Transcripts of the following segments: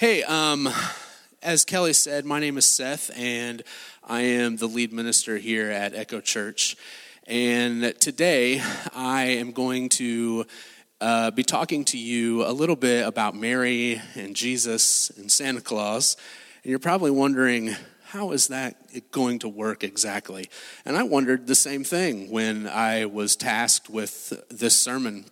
Hey, um, as Kelly said, my name is Seth, and I am the lead minister here at Echo Church. And today I am going to uh, be talking to you a little bit about Mary and Jesus and Santa Claus. And you're probably wondering, how is that going to work exactly? And I wondered the same thing when I was tasked with this sermon.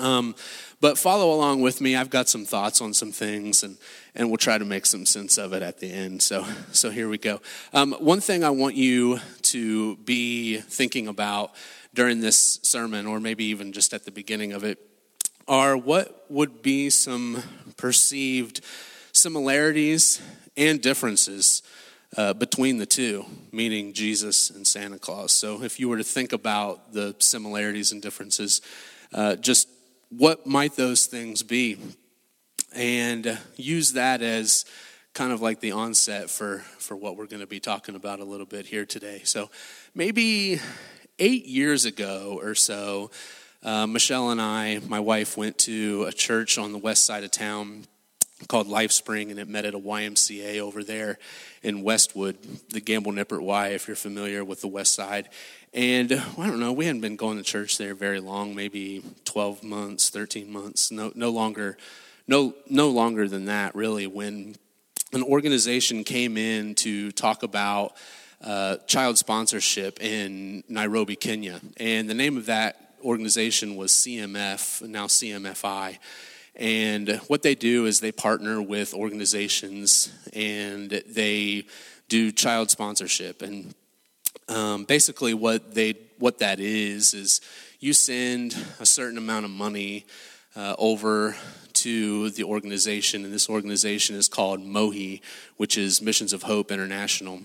Um, but follow along with me. I've got some thoughts on some things, and, and we'll try to make some sense of it at the end. So, so here we go. Um, one thing I want you to be thinking about during this sermon, or maybe even just at the beginning of it, are what would be some perceived similarities and differences uh, between the two, meaning Jesus and Santa Claus. So, if you were to think about the similarities and differences, uh, just what might those things be? And use that as kind of like the onset for, for what we're going to be talking about a little bit here today. So, maybe eight years ago or so, uh, Michelle and I, my wife, went to a church on the west side of town called Life Spring, and it met at a YMCA over there in Westwood, the Gamble Nippert Y, if you're familiar with the west side. And I don't know, we hadn't been going to church there very long, maybe 12 months, 13 months, no, no longer, no, no longer than that, really, when an organization came in to talk about uh, child sponsorship in Nairobi, Kenya. And the name of that organization was CMF, now CMFI. And what they do is they partner with organizations and they do child sponsorship. And um, basically, what they what that is is you send a certain amount of money uh, over to the organization, and this organization is called MOHI, which is Missions of Hope International.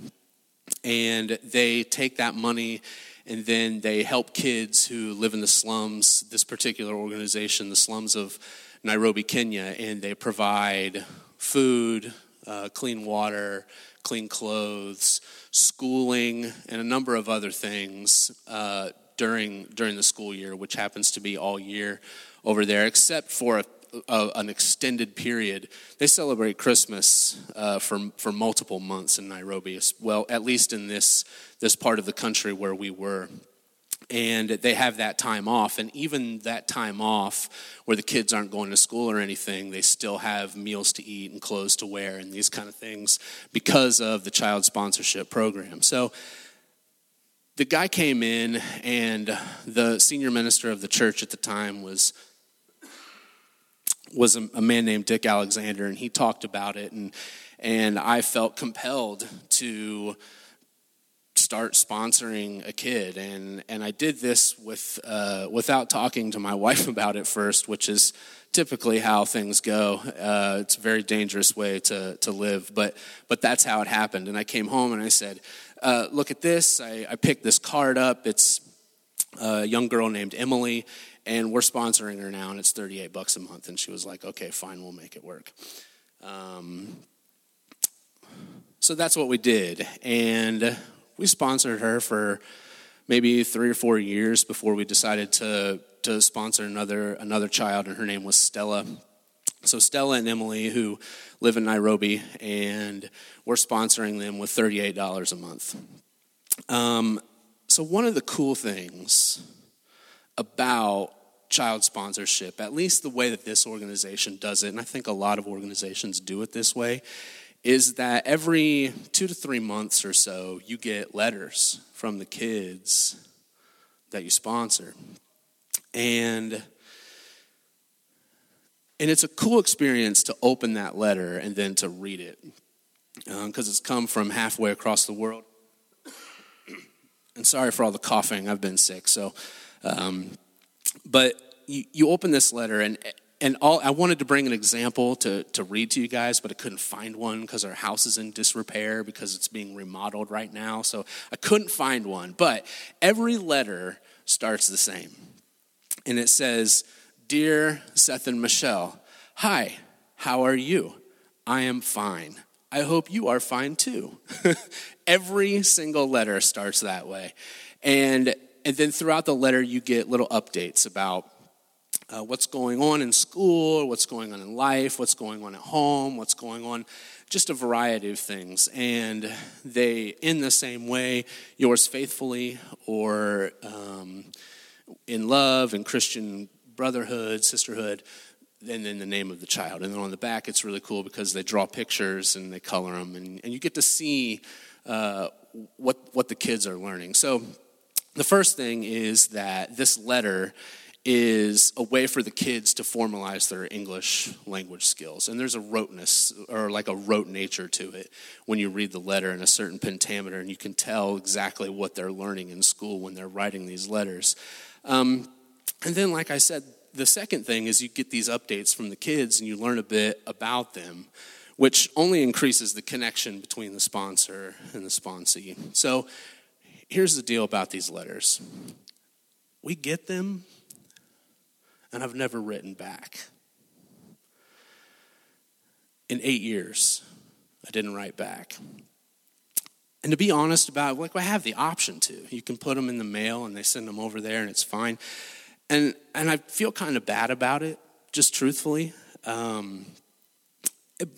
And they take that money and then they help kids who live in the slums. This particular organization, the slums of Nairobi, Kenya, and they provide food, uh, clean water, clean clothes, schooling, and a number of other things uh, during during the school year, which happens to be all year over there, except for a, a, an extended period. They celebrate Christmas uh, for for multiple months in Nairobi, well, at least in this this part of the country where we were and they have that time off. And even that time off where the kids aren't going to school or anything they still have meals to eat and clothes to wear and these kind of things because of the child sponsorship program. So the guy came in and the senior minister of the church at the time was was a, a man named dick alexander and he talked about it and and i felt compelled to start sponsoring a kid. And and I did this with uh, without talking to my wife about it first which is typically how things go. Uh, it's a very dangerous way to to live but but that's how it happened. And I came home and I said uh, look at this. I, I picked this card up. It's a young girl named Emily and we're sponsoring her now and it's 38 bucks a month. And she was like okay fine we'll make it work. Um, so that's what we did. And we sponsored her for maybe three or four years before we decided to to sponsor another another child, and her name was Stella. So Stella and Emily, who live in Nairobi, and we're sponsoring them with thirty eight dollars a month. Um, so one of the cool things about child sponsorship, at least the way that this organization does it, and I think a lot of organizations do it this way, is that every two to three months or so, you get letters from the kids that you sponsor. And and it's a cool experience to open that letter and then to read it because um, it's come from halfway across the world. and sorry for all the coughing, I've been sick. So, um, but you, you open this letter, and and all I wanted to bring an example to, to read to you guys, but I couldn't find one because our house is in disrepair because it's being remodeled right now. So I couldn't find one. But every letter starts the same. And it says, Dear Seth and Michelle, hi, how are you? I am fine. I hope you are fine too. every single letter starts that way. And and then throughout the letter you get little updates about uh, what's going on in school, what's going on in life, what's going on at home, what's going on, just a variety of things. And they, in the same way, yours faithfully or um, in love and Christian brotherhood, sisterhood, and then the name of the child. And then on the back, it's really cool because they draw pictures and they color them, and, and you get to see uh, what, what the kids are learning. So, the first thing is that this letter is a way for the kids to formalize their English language skills. And there's a roteness or like a rote nature to it when you read the letter in a certain pentameter, and you can tell exactly what they're learning in school when they're writing these letters. Um, and then, like I said, the second thing is you get these updates from the kids and you learn a bit about them, which only increases the connection between the sponsor and the sponsee. So here's the deal about these letters we get them and I've never written back. In eight years, I didn't write back. And to be honest about it, like I have the option to. You can put them in the mail and they send them over there and it's fine. And and I feel kind of bad about it, just truthfully. Um,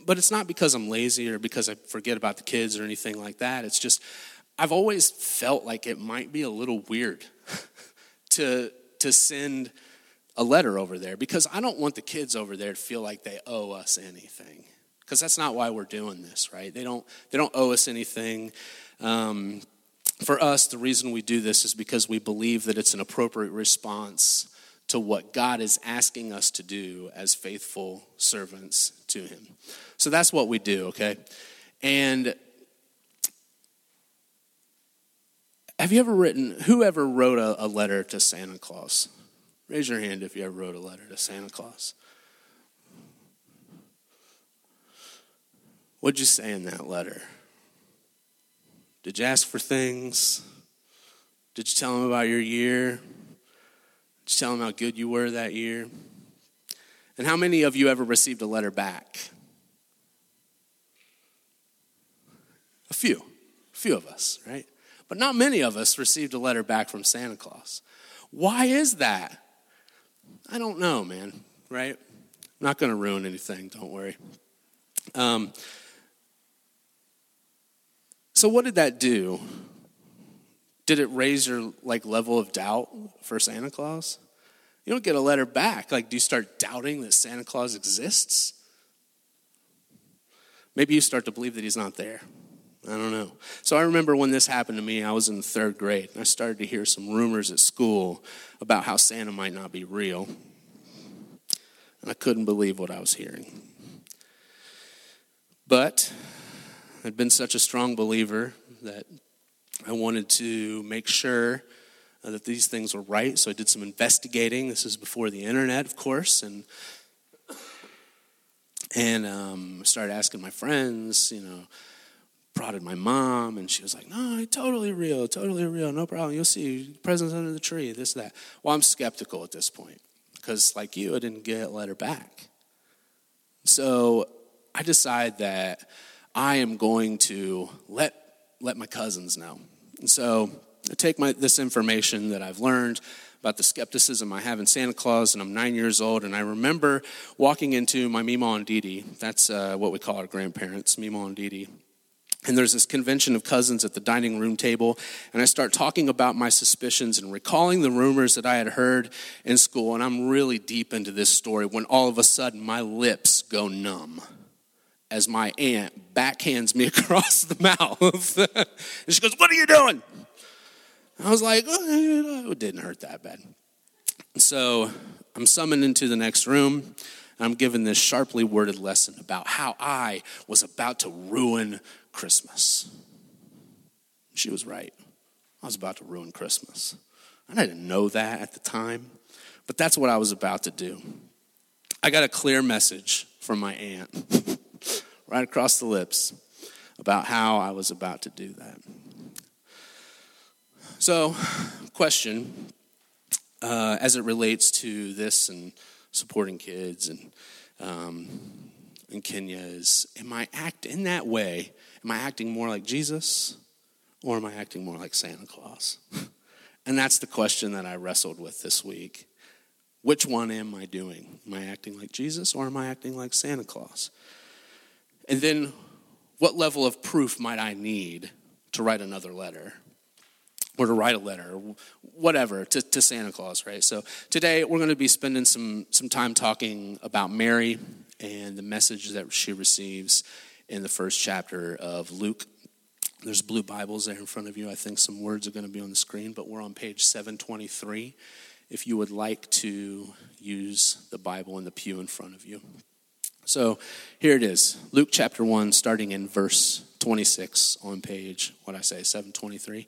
but it's not because I'm lazy or because I forget about the kids or anything like that. It's just I've always felt like it might be a little weird to to send a letter over there because I don't want the kids over there to feel like they owe us anything because that's not why we're doing this, right? They don't they don't owe us anything. Um, for us, the reason we do this is because we believe that it's an appropriate response to what God is asking us to do as faithful servants to Him. So that's what we do, okay? And have you ever written, whoever wrote a, a letter to Santa Claus? Raise your hand if you ever wrote a letter to Santa Claus. What'd you say in that letter? Did you ask for things? Did you tell him about your year? Did you tell him how good you were that year? And how many of you ever received a letter back? A few. A few of us, right? But not many of us received a letter back from Santa Claus. Why is that? I don't know, man, right? I'm not going to ruin anything, don't worry. Um, so what did that do? Did it raise your like level of doubt for Santa Claus? You don't get a letter back. Like, do you start doubting that Santa Claus exists? Maybe you start to believe that he's not there. I don't know. So I remember when this happened to me, I was in third grade, and I started to hear some rumors at school about how Santa might not be real. And I couldn't believe what I was hearing. But I'd been such a strong believer that I wanted to make sure that these things were right. So I did some investigating. This is before the internet, of course, and and um, started asking my friends, you know, prodded my mom, and she was like, "No, totally real, totally real, no problem. You'll see presents under the tree, this, that." Well, I'm skeptical at this point because, like you, I didn't get a letter back. So I decide that I am going to let let my cousins know. And so I take my this information that I've learned about the skepticism I have in Santa Claus, and I'm nine years old, and I remember walking into my Mima and Didi. That's uh, what we call our grandparents, Mima and Didi and there's this convention of cousins at the dining room table, and I start talking about my suspicions and recalling the rumors that I had heard in school. And I'm really deep into this story when all of a sudden my lips go numb as my aunt backhands me across the mouth. and she goes, What are you doing? I was like, oh, It didn't hurt that bad. So I'm summoned into the next room. I'm given this sharply worded lesson about how I was about to ruin Christmas. She was right. I was about to ruin Christmas. I didn't know that at the time, but that's what I was about to do. I got a clear message from my aunt right across the lips about how I was about to do that. So, question uh, as it relates to this and supporting kids and um, in Kenya is am I act in that way Am I acting more like Jesus or am I acting more like Santa Claus? and that's the question that I wrestled with this week. Which one am I doing? Am I acting like Jesus or am I acting like Santa Claus? And then, what level of proof might I need to write another letter? Or to write a letter, or whatever, to, to Santa Claus, right? So today we're going to be spending some, some time talking about Mary and the message that she receives in the first chapter of Luke. There's blue Bibles there in front of you. I think some words are going to be on the screen, but we're on page 723 if you would like to use the Bible in the pew in front of you. So here it is Luke chapter 1, starting in verse 26 on page, what I say, 723?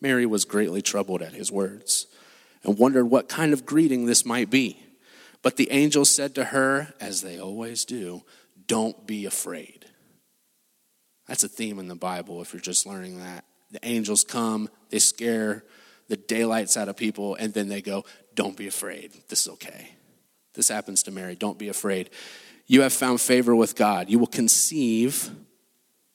Mary was greatly troubled at his words and wondered what kind of greeting this might be. But the angel said to her, as they always do, Don't be afraid. That's a theme in the Bible if you're just learning that. The angels come, they scare the daylights out of people, and then they go, Don't be afraid. This is okay. This happens to Mary. Don't be afraid. You have found favor with God. You will conceive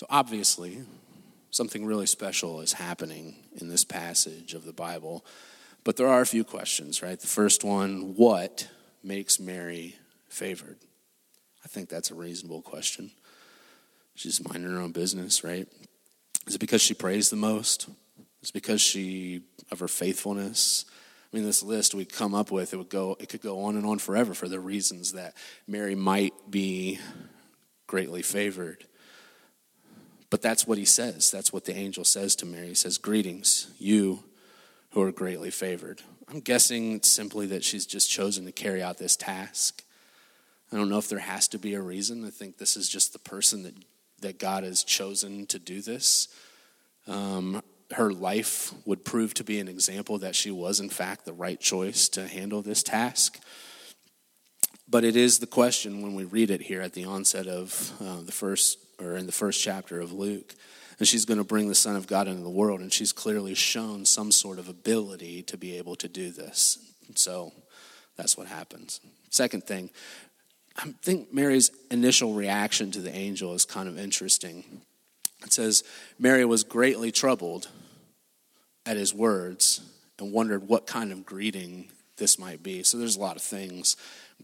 So, obviously, something really special is happening in this passage of the Bible. But there are a few questions, right? The first one what makes Mary favored? I think that's a reasonable question. She's minding her own business, right? Is it because she prays the most? Is it because she of her faithfulness? I mean, this list we come up with, it would go, it could go on and on forever for the reasons that Mary might be greatly favored. But that's what he says. That's what the angel says to Mary. He says, Greetings, you who are greatly favored. I'm guessing simply that she's just chosen to carry out this task. I don't know if there has to be a reason. I think this is just the person that, that God has chosen to do this. Um, her life would prove to be an example that she was, in fact, the right choice to handle this task. But it is the question when we read it here at the onset of uh, the first or in the first chapter of Luke. And she's going to bring the Son of God into the world, and she's clearly shown some sort of ability to be able to do this. So that's what happens. Second thing, I think Mary's initial reaction to the angel is kind of interesting. It says, Mary was greatly troubled at his words and wondered what kind of greeting this might be. So there's a lot of things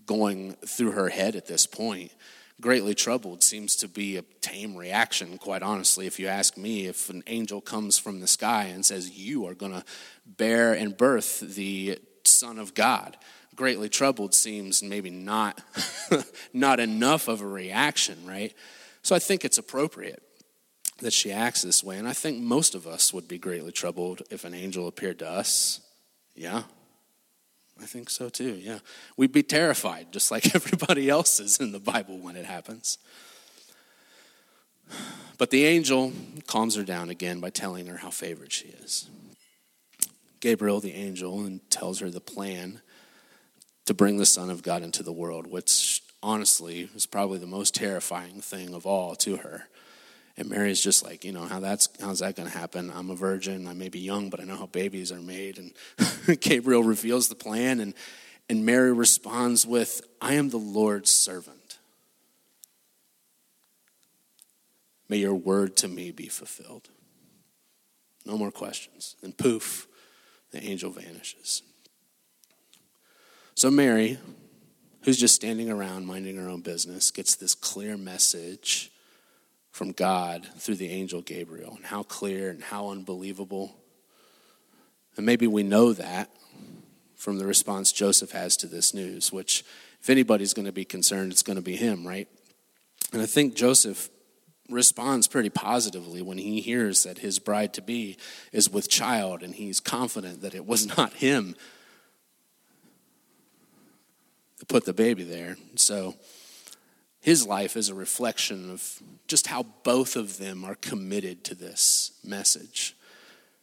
going through her head at this point greatly troubled seems to be a tame reaction, quite honestly. If you ask me, if an angel comes from the sky and says, You are going to bear and birth the Son of God, greatly troubled seems maybe not, not enough of a reaction, right? So I think it's appropriate that she acts this way. And I think most of us would be greatly troubled if an angel appeared to us. Yeah, I think so too, yeah. We'd be terrified, just like everybody else is in the Bible when it happens. But the angel calms her down again by telling her how favored she is. Gabriel, the angel, and tells her the plan to bring the Son of God into the world, which honestly is probably the most terrifying thing of all to her. And Mary's just like, you know, how that's how's that going to happen? I'm a virgin. I may be young, but I know how babies are made. And Gabriel reveals the plan, and And Mary responds with, I am the Lord's servant. May your word to me be fulfilled. No more questions. And poof, the angel vanishes. So Mary, who's just standing around minding her own business, gets this clear message from God through the angel Gabriel. And how clear and how unbelievable. And maybe we know that from the response Joseph has to this news, which, if anybody's going to be concerned, it's going to be him, right? And I think Joseph responds pretty positively when he hears that his bride to be is with child and he's confident that it was not him that put the baby there. So his life is a reflection of just how both of them are committed to this message.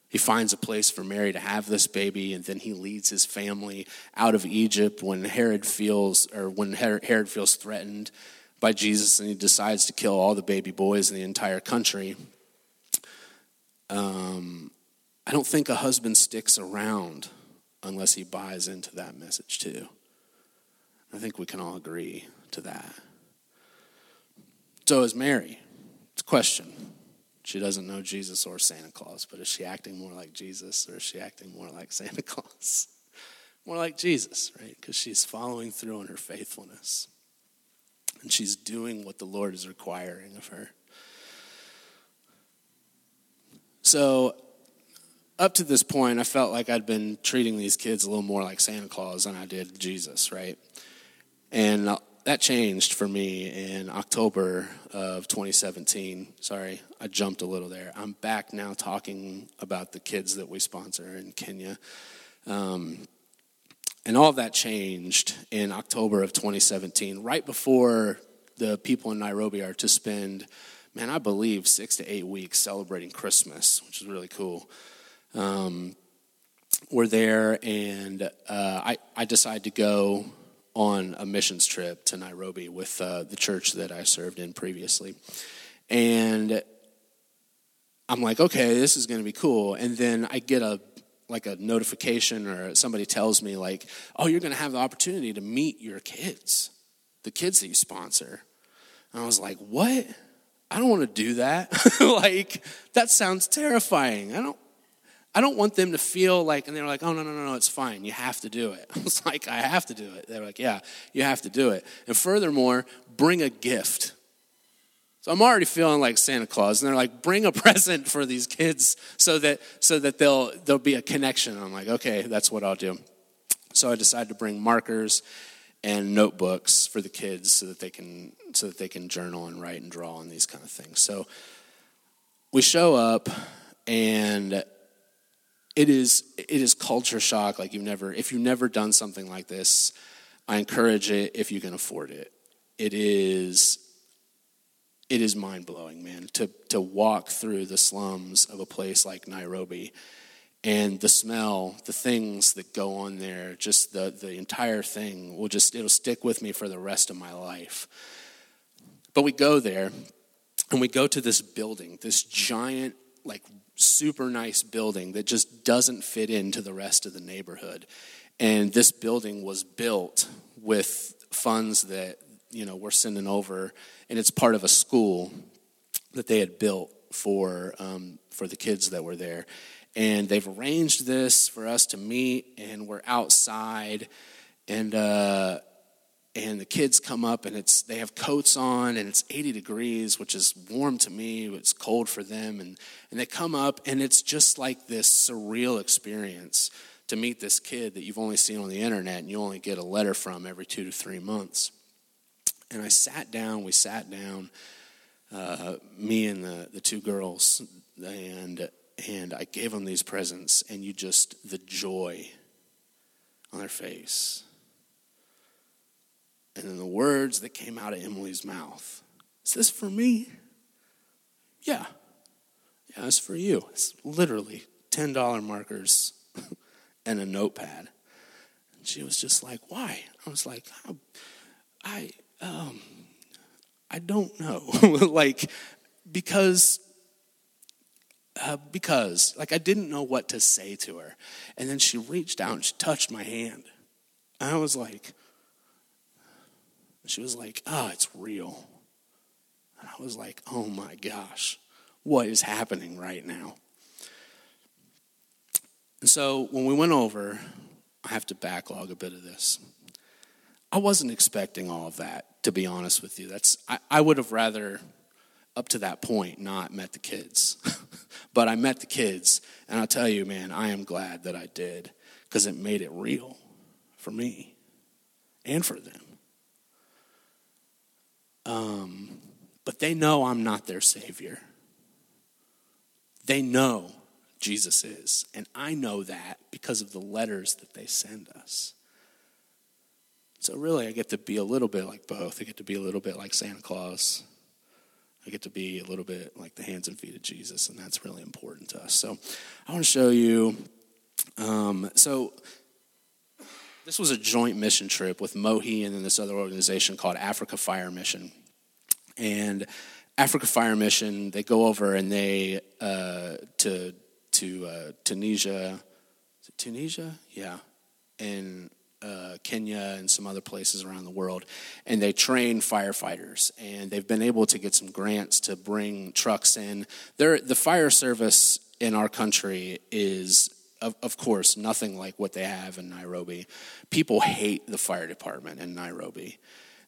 He finds a place for Mary to have this baby, and then he leads his family out of Egypt when Herod feels, or when Herod feels threatened by Jesus and he decides to kill all the baby boys in the entire country. Um, I don't think a husband sticks around unless he buys into that message too. I think we can all agree to that. So is Mary. It's a question. She doesn't know Jesus or Santa Claus, but is she acting more like Jesus or is she acting more like Santa Claus? More like Jesus, right? Because she's following through on her faithfulness and she's doing what the Lord is requiring of her. So, up to this point, I felt like I'd been treating these kids a little more like Santa Claus than I did Jesus, right? And that changed for me in October of 2017. Sorry, I jumped a little there. I'm back now talking about the kids that we sponsor in Kenya. Um, and all of that changed in October of 2017, right before the people in Nairobi are to spend, man, I believe six to eight weeks celebrating Christmas, which is really cool. Um, we're there, and uh, I, I decided to go on a missions trip to Nairobi with uh, the church that I served in previously. And I'm like, okay, this is going to be cool. And then I get a like a notification or somebody tells me like oh you're going to have the opportunity to meet your kids the kids that you sponsor and i was like what i don't want to do that like that sounds terrifying i don't i don't want them to feel like and they're like oh no no no no it's fine you have to do it i was like i have to do it they're like yeah you have to do it and furthermore bring a gift so I'm already feeling like Santa Claus, and they're like, "Bring a present for these kids so that so that they'll there'll be a connection." I'm like, "Okay, that's what I'll do." So I decided to bring markers and notebooks for the kids so that they can so that they can journal and write and draw and these kind of things. So we show up, and it is it is culture shock like you've never if you've never done something like this. I encourage it if you can afford it. It is it is mind blowing, man, to, to walk through the slums of a place like Nairobi and the smell, the things that go on there, just the, the entire thing will just, it'll stick with me for the rest of my life. But we go there and we go to this building, this giant, like super nice building that just doesn't fit into the rest of the neighborhood. And this building was built with funds that you know we're sending over, and it's part of a school that they had built for um, for the kids that were there, and they've arranged this for us to meet, and we're outside, and. Uh, and the kids come up and it's they have coats on and it's 80 degrees which is warm to me it's cold for them and, and they come up and it's just like this surreal experience to meet this kid that you've only seen on the internet and you only get a letter from every two to three months and I sat down, we sat down, uh, me and the, the two girls, and, and I gave them these presents, and you just, the joy on their face. And then the words that came out of Emily's mouth Is this for me? Yeah. Yeah, it's for you. It's literally $10 markers and a notepad. And she was just like, Why? I was like, I, um, I don't know. like, because uh, because like i didn't know what to say to her and then she reached out and she touched my hand And I was like, she was like, oh, it's real. And I was like, oh my gosh, what is happening right now? And so when we went over, I have to backlog a bit of this. I wasn't expecting all of that, to be honest with you. That's I, I would have rather, up to that point, not met the kids. but I met the kids, and I'll tell you, man, I am glad that I did because it made it real for me and for them. Um, but they know I'm not their Savior. They know Jesus is. And I know that because of the letters that they send us. So, really, I get to be a little bit like both. I get to be a little bit like Santa Claus. I get to be a little bit like the hands and feet of Jesus, and that's really important to us. So, I want to show you. Um, so, this was a joint mission trip with Mohi and then this other organization called Africa Fire Mission. And Africa Fire Mission, they go over and they uh, to to uh, Tunisia, Tunisia, yeah, and uh, Kenya and some other places around the world, and they train firefighters. And they've been able to get some grants to bring trucks in. They're, the fire service in our country is of, of course, nothing like what they have in Nairobi. People hate the fire department in Nairobi.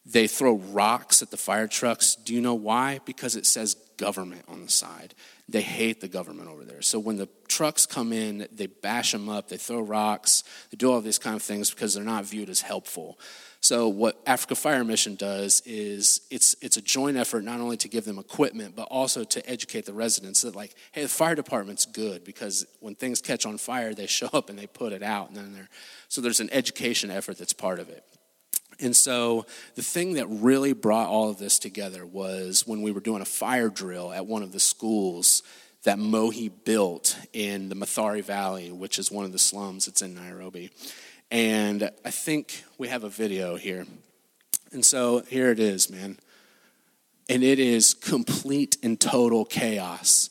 They throw rocks at the fire trucks. Do you know why? Because it says government on the side. They hate the government over there. So when the trucks come in, they bash them up, they throw rocks, they do all these kind of things because they're not viewed as helpful. So what Africa Fire Mission does is it's it's a joint effort not only to give them equipment but also to educate the residents that like hey the fire department's good because when things catch on fire they show up and they put it out and then they're so there's an education effort that's part of it. And so the thing that really brought all of this together was when we were doing a fire drill at one of the schools that Mohi built in the Mathare Valley, which is one of the slums that's in Nairobi. And I think we have a video here. And so here it is, man. And it is complete and total chaos.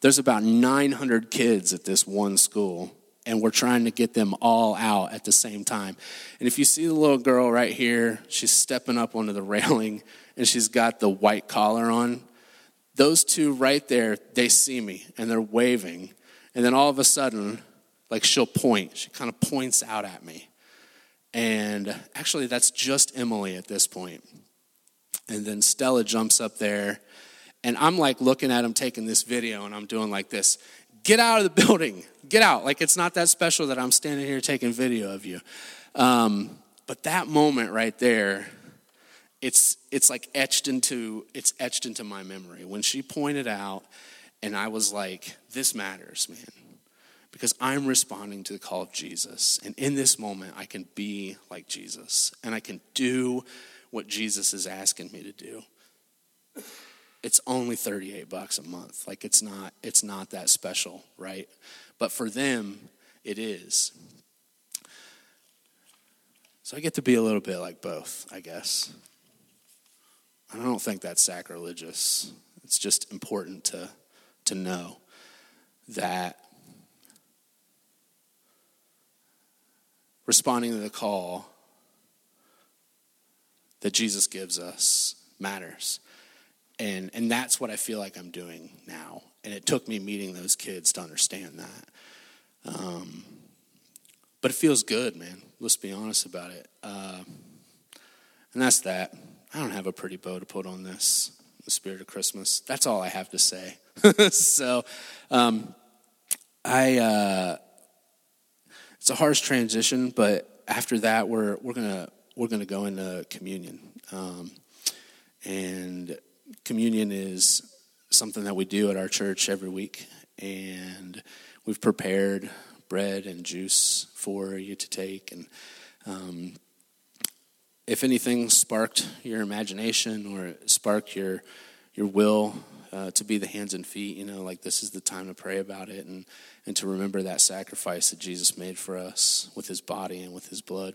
There's about 900 kids at this one school, and we're trying to get them all out at the same time. And if you see the little girl right here, she's stepping up onto the railing and she's got the white collar on. Those two right there, they see me and they're waving. And then all of a sudden, like she'll point. She kind of points out at me. And actually, that's just Emily at this point. And then Stella jumps up there, and I'm like looking at him taking this video, and I'm doing like this Get out of the building, get out. Like it's not that special that I'm standing here taking video of you. Um, but that moment right there, it's it's like etched into it's etched into my memory when she pointed out and i was like this matters man because I'm responding to the call of Jesus. And in this moment, I can be like Jesus and I can do what Jesus is asking me to do. It's only 38 bucks a month. Like it's not it's not that special, right? But for them, it is. So I get to be a little bit like both, I guess. I don't think that's sacrilegious. It's just important to to know that responding to the call that Jesus gives us matters. And, and that's what I feel like I'm doing now. And it took me meeting those kids to understand that. Um, but it feels good, man. Let's be honest about it. Uh, and that's that. I don't have a pretty bow to put on this, the spirit of Christmas. That's all I have to say. so, um, I, uh, it's a harsh transition, but after that, we're we're gonna we're gonna go into communion, um, and communion is something that we do at our church every week, and we've prepared bread and juice for you to take, and um, if anything sparked your imagination or sparked your your will uh, to be the hands and feet, you know, like this is the time to pray about it and and to remember that sacrifice that Jesus made for us with his body and with his blood.